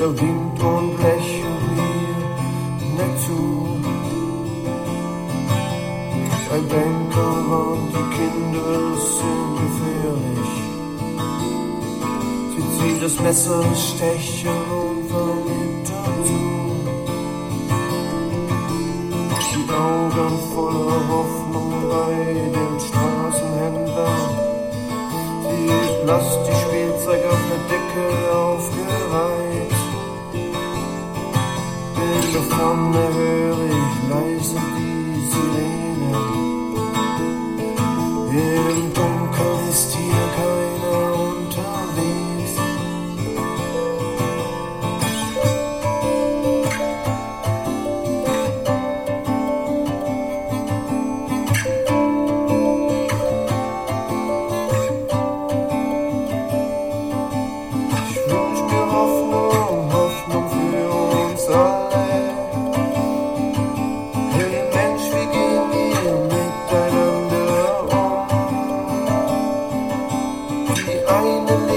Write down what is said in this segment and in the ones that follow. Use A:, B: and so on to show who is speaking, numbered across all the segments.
A: Er winkt und lächelt mir nicht zu. Ein Banker warnt, die Kinder sind gefährlich. Sie zieht das Messer, stechen und verliebt dazu. Die Augen voller Hoffnung bei dem Straßenhändler. Die Plastikspiel from the early rise of the the island.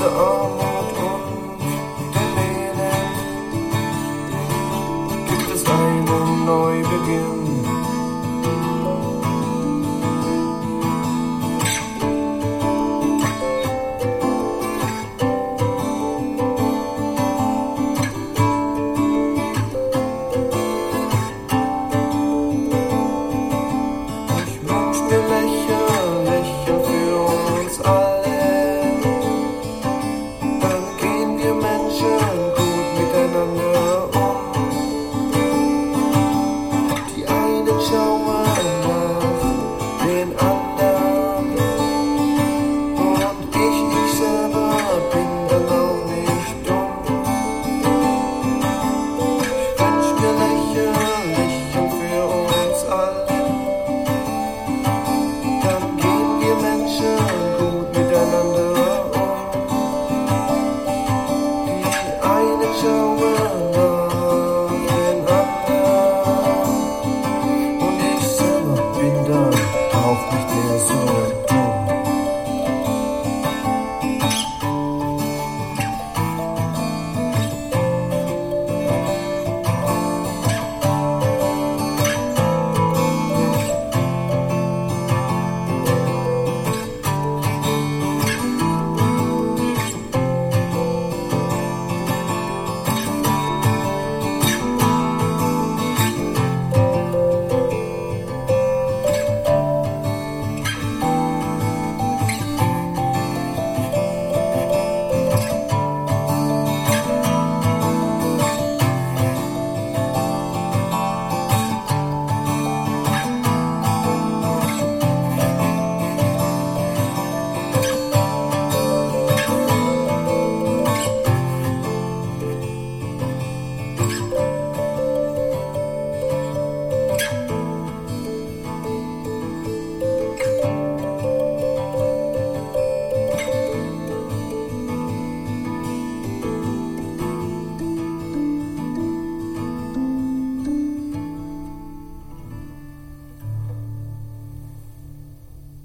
A: der Armut und der Elend gibt es einen Neubeginn. Yes, no